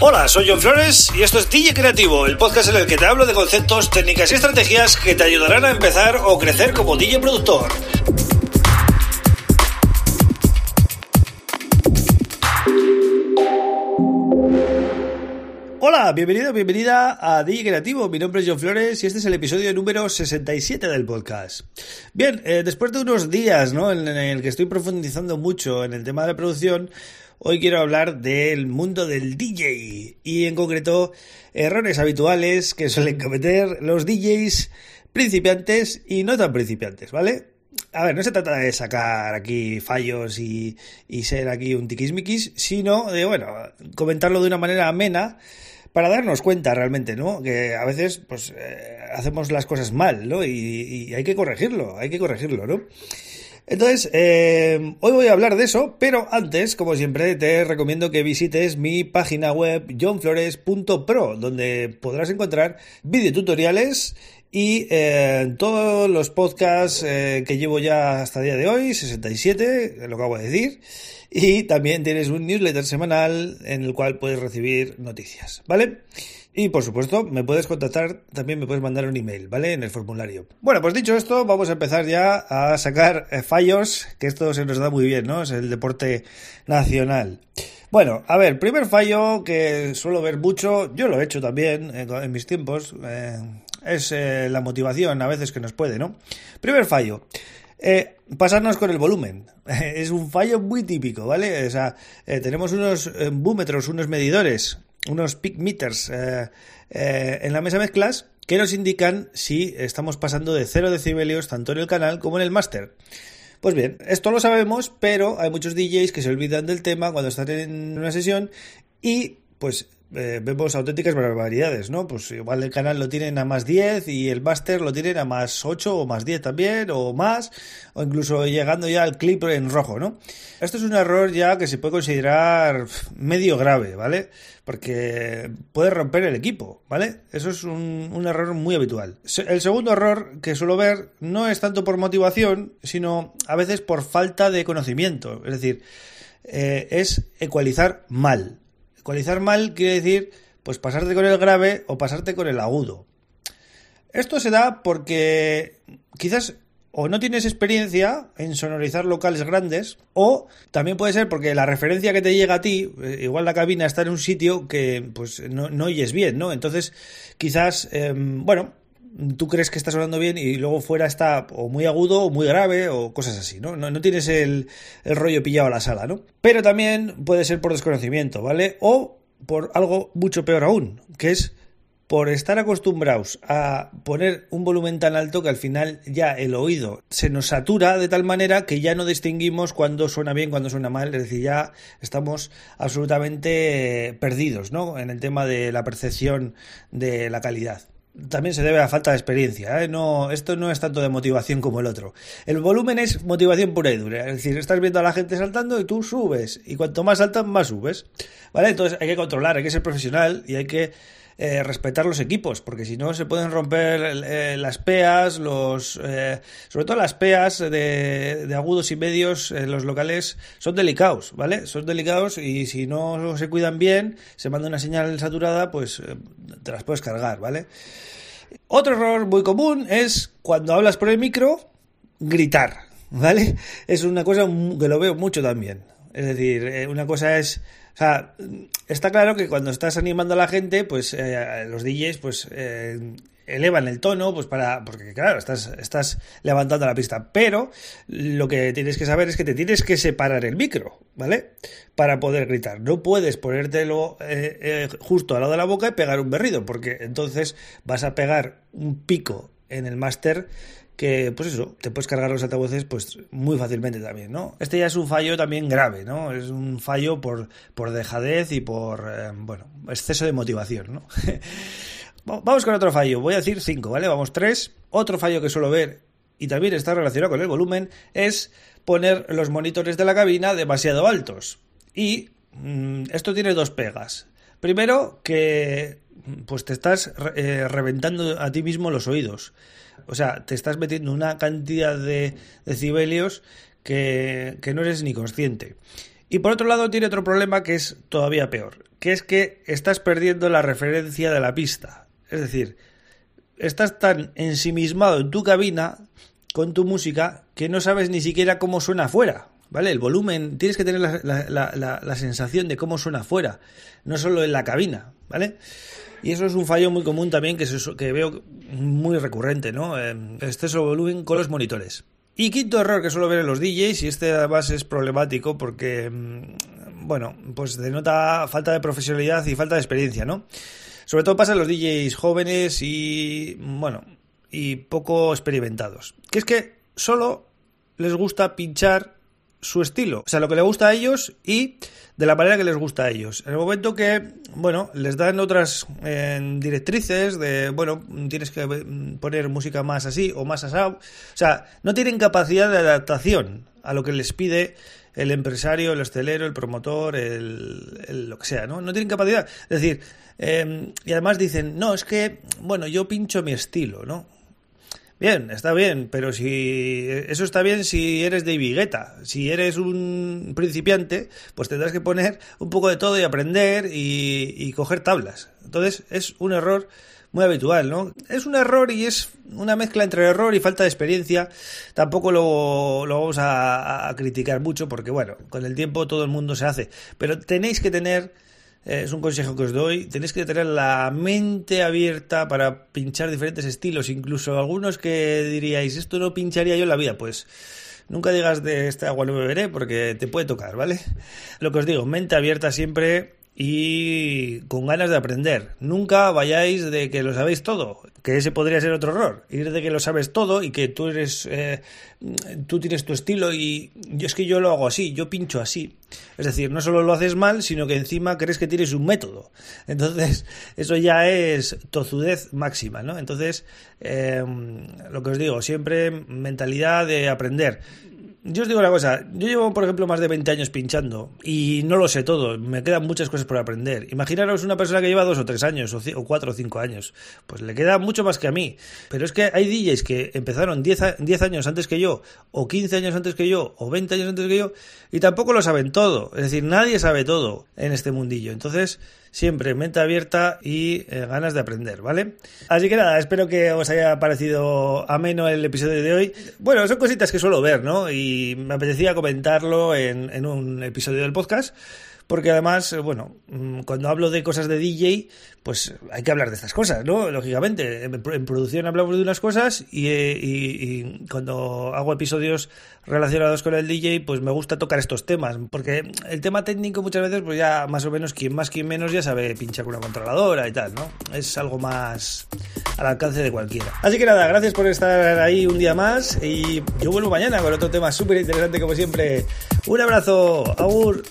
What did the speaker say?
Hola, soy John Flores y esto es DJ Creativo, el podcast en el que te hablo de conceptos, técnicas y estrategias que te ayudarán a empezar o crecer como DJ productor. Hola, bienvenido, bienvenida a DJ Creativo. Mi nombre es John Flores y este es el episodio número 67 del podcast. Bien, eh, después de unos días ¿no? en, en el que estoy profundizando mucho en el tema de la producción, Hoy quiero hablar del mundo del DJ y en concreto errores habituales que suelen cometer los DJs principiantes y no tan principiantes, ¿vale? A ver, no se trata de sacar aquí fallos y, ser aquí un tiquismiquis, sino de, bueno, comentarlo de una manera amena para darnos cuenta realmente, ¿no? Que a veces, pues, eh, hacemos las cosas mal, ¿no? Y, y, hay que corregirlo, hay que corregirlo, ¿no? Entonces, eh, hoy voy a hablar de eso, pero antes, como siempre, te recomiendo que visites mi página web johnflores.pro, donde podrás encontrar videotutoriales y eh, todos los podcasts eh, que llevo ya hasta el día de hoy, 67, lo que acabo de decir, y también tienes un newsletter semanal en el cual puedes recibir noticias, ¿vale? Y por supuesto, me puedes contactar, también me puedes mandar un email, ¿vale? En el formulario. Bueno, pues dicho esto, vamos a empezar ya a sacar eh, fallos, que esto se nos da muy bien, ¿no? Es el deporte nacional. Bueno, a ver, primer fallo que suelo ver mucho, yo lo he hecho también eh, en, mis tiempos, eh, es la motivación a veces que nos puede, ¿no? Primer fallo. pasarnos con el volumen. es un fallo muy típico, ¿vale? O sea, tenemos unos búmetros, unos medidores unos peak meters eh, eh, en la mesa mezclas que nos indican si estamos pasando de 0 decibelios tanto en el canal como en el máster. Pues bien, esto lo sabemos, pero hay muchos DJs que se olvidan del tema cuando están en una sesión y pues eh, vemos auténticas barbaridades, ¿no? Pues igual el canal lo tienen a más 10 y el máster lo tienen a más 8 o más 10 también, o más, o incluso llegando ya al clip en rojo, ¿no? Esto es un error ya que se puede considerar medio grave, ¿vale? Porque puede romper el equipo, ¿vale? Eso es un, error muy habitual. El segundo error que suelo ver no es tanto por motivación, sino a veces por falta de conocimiento. Es decir, eh, es ecualizar mal. Ecualizar mal quiere decir, pues pasarte con el grave o pasarte con el agudo. Esto se da porque quizás o no tienes experiencia en sonorizar locales grandes, o también puede ser porque la referencia que te llega a ti, eh, igual la cabina está en un sitio que pues no, oyes bien, ¿no? Entonces, quizás, em, bueno, tú crees que está sonando bien y luego fuera está o muy agudo o muy grave o cosas así, ¿no? No, tienes el, el, rollo pillado a la sala, ¿no? Pero también puede ser por desconocimiento, ¿vale? O por algo mucho peor aún, que es por estar acostumbrados a poner un volumen tan alto que al final ya el oído se nos satura de tal manera que ya no distinguimos cuando suena bien, cuando suena mal, es decir, ya estamos absolutamente perdidos, ¿no? En el tema de la percepción de la calidad también se debe a falta de experiencia. ¿eh? No, esto no es tanto de motivación como el otro. El volumen es motivación pura y dura. Es decir, estás viendo a la gente saltando y tú subes. Y cuanto más saltan, más subes. ¿Vale? Entonces hay que controlar, hay que ser profesional y hay que eh, respetar los equipos, porque si no se pueden romper eh, las peas, los, eh, sobre todo las peas de, de agudos y medios en los locales son delicados, ¿vale? Son delicados y si no se cuidan bien, se manda una señal saturada, pues te las puedes cargar, ¿vale? Otro error muy común es cuando hablas por el micro, gritar, ¿vale? Es una cosa que lo veo mucho también. Es decir, una cosa es o sea, está claro que cuando estás animando a la gente, pues eh, los DJs, pues eh, elevan el tono, pues para, porque claro, estás, estás levantando la pista, pero lo que tienes que saber es que te tienes que separar el micro, ¿vale? Para poder gritar. No puedes ponértelo eh, justo al lado de la boca y pegar un berrido, porque entonces vas a pegar un pico en el máster que pues eso, te puedes cargar los altavoces pues muy fácilmente también, ¿no? Este ya es un fallo también grave, ¿no? Es un fallo por, por dejadez y por, eh, bueno, exceso de motivación, ¿no? Vamos con otro fallo, voy a decir cinco, ¿vale? Vamos tres. Otro fallo que suelo ver y también está relacionado con el volumen es poner los monitores de la cabina demasiado altos. Y mm, esto tiene dos pegas. Primero, que pues te estás eh, reventando a ti mismo los oídos. O sea, te estás metiendo una cantidad de decibelios que, que no eres ni consciente. Y por otro lado tiene otro problema que es todavía peor, que es que estás perdiendo la referencia de la pista. Es decir, estás tan ensimismado en tu cabina con tu música que no sabes ni siquiera cómo suena afuera. ¿Vale? El volumen, tienes que tener la, sensación de cómo suena afuera, no solo en la cabina, ¿vale? Y eso es un fallo muy común también que, que veo muy recurrente, ¿no? exceso de volumen con los monitores. Y quinto error que suelo ver en los DJs, y este además es problemático porque, mm, bueno, pues denota falta de profesionalidad y falta de experiencia, ¿no? Sobre todo pasa en los DJs jóvenes y, bueno, y poco experimentados. Que es que solo les gusta pinchar su estilo, o sea, lo que le gusta a ellos y de la manera que les gusta a ellos. En el momento que, bueno, les dan otras eh, directrices de, bueno, tienes que poner música más así o más asado, o sea, no tienen capacidad de adaptación a lo que les pide el empresario, el estelero, el promotor, el, lo que sea, ¿no? No tienen capacidad. Es decir, em, y además dicen, no, es que, bueno, yo pincho mi estilo, ¿no? Bien, está bien, pero si eso está bien si eres de Guetta. Si eres un principiante, pues tendrás que poner un poco de todo y aprender y, y coger tablas. Entonces es un error muy habitual, ¿no? Es un error y es una mezcla entre error y falta de experiencia. Tampoco lo, vamos a, criticar mucho porque, bueno, con el tiempo todo el mundo se hace. Pero tenéis que tener es un consejo que os doy, tenéis que tener la mente abierta para pinchar diferentes estilos, incluso algunos que diríais, esto no pincharía yo en la vida, pues nunca digas de este agua no beberé porque te puede tocar, ¿vale? Lo que os digo, mente abierta siempre y con ganas de aprender. Nunca vayáis de que lo sabéis todo, que ese podría ser otro error. Ir de que lo sabes todo y que tú eres, eh, tú tienes tu estilo y yo es que yo lo hago así, yo pincho así. Es decir, no solo lo haces mal, sino que encima crees que tienes un método. Entonces, eso ya es tozudez máxima, ¿no? Entonces, eh, lo que os digo, siempre mentalidad de aprender yo os digo una cosa, yo llevo, por ejemplo, más de 20 años pinchando y no lo sé todo, me quedan muchas cosas por aprender. Imaginaros una persona que lleva dos o tres años, o, cuatro o cinco años, pues le queda mucho más que a mí. Pero es que hay DJs que empezaron 10, 10 años antes que yo, o 15 años antes que yo, o 20 años antes que yo, y tampoco lo saben todo. Es decir, nadie sabe todo en este mundillo. Entonces, siempre mente abierta y eh, ganas de aprender, ¿vale? Así que nada, espero que os haya parecido ameno el episodio de hoy. Bueno, son cositas que suelo ver, ¿no? Y me apetecía comentarlo en, en un episodio del podcast porque además, eh, bueno, mm, cuando hablo de cosas de DJ, pues hay que hablar de estas cosas, ¿no? Lógicamente, en, producción hablamos de unas cosas eh, y, cuando hago episodios relacionados con el DJ, pues me gusta tocar estos temas, porque el tema técnico muchas veces, pues ya más o menos quien más, quien menos ya sabe pinchar con una controladora y tal, ¿no? Es algo más al alcance de cualquiera. Así que nada, gracias por estar ahí un día más y yo vuelvo mañana con otro tema súper interesante como siempre. Un abrazo, agur.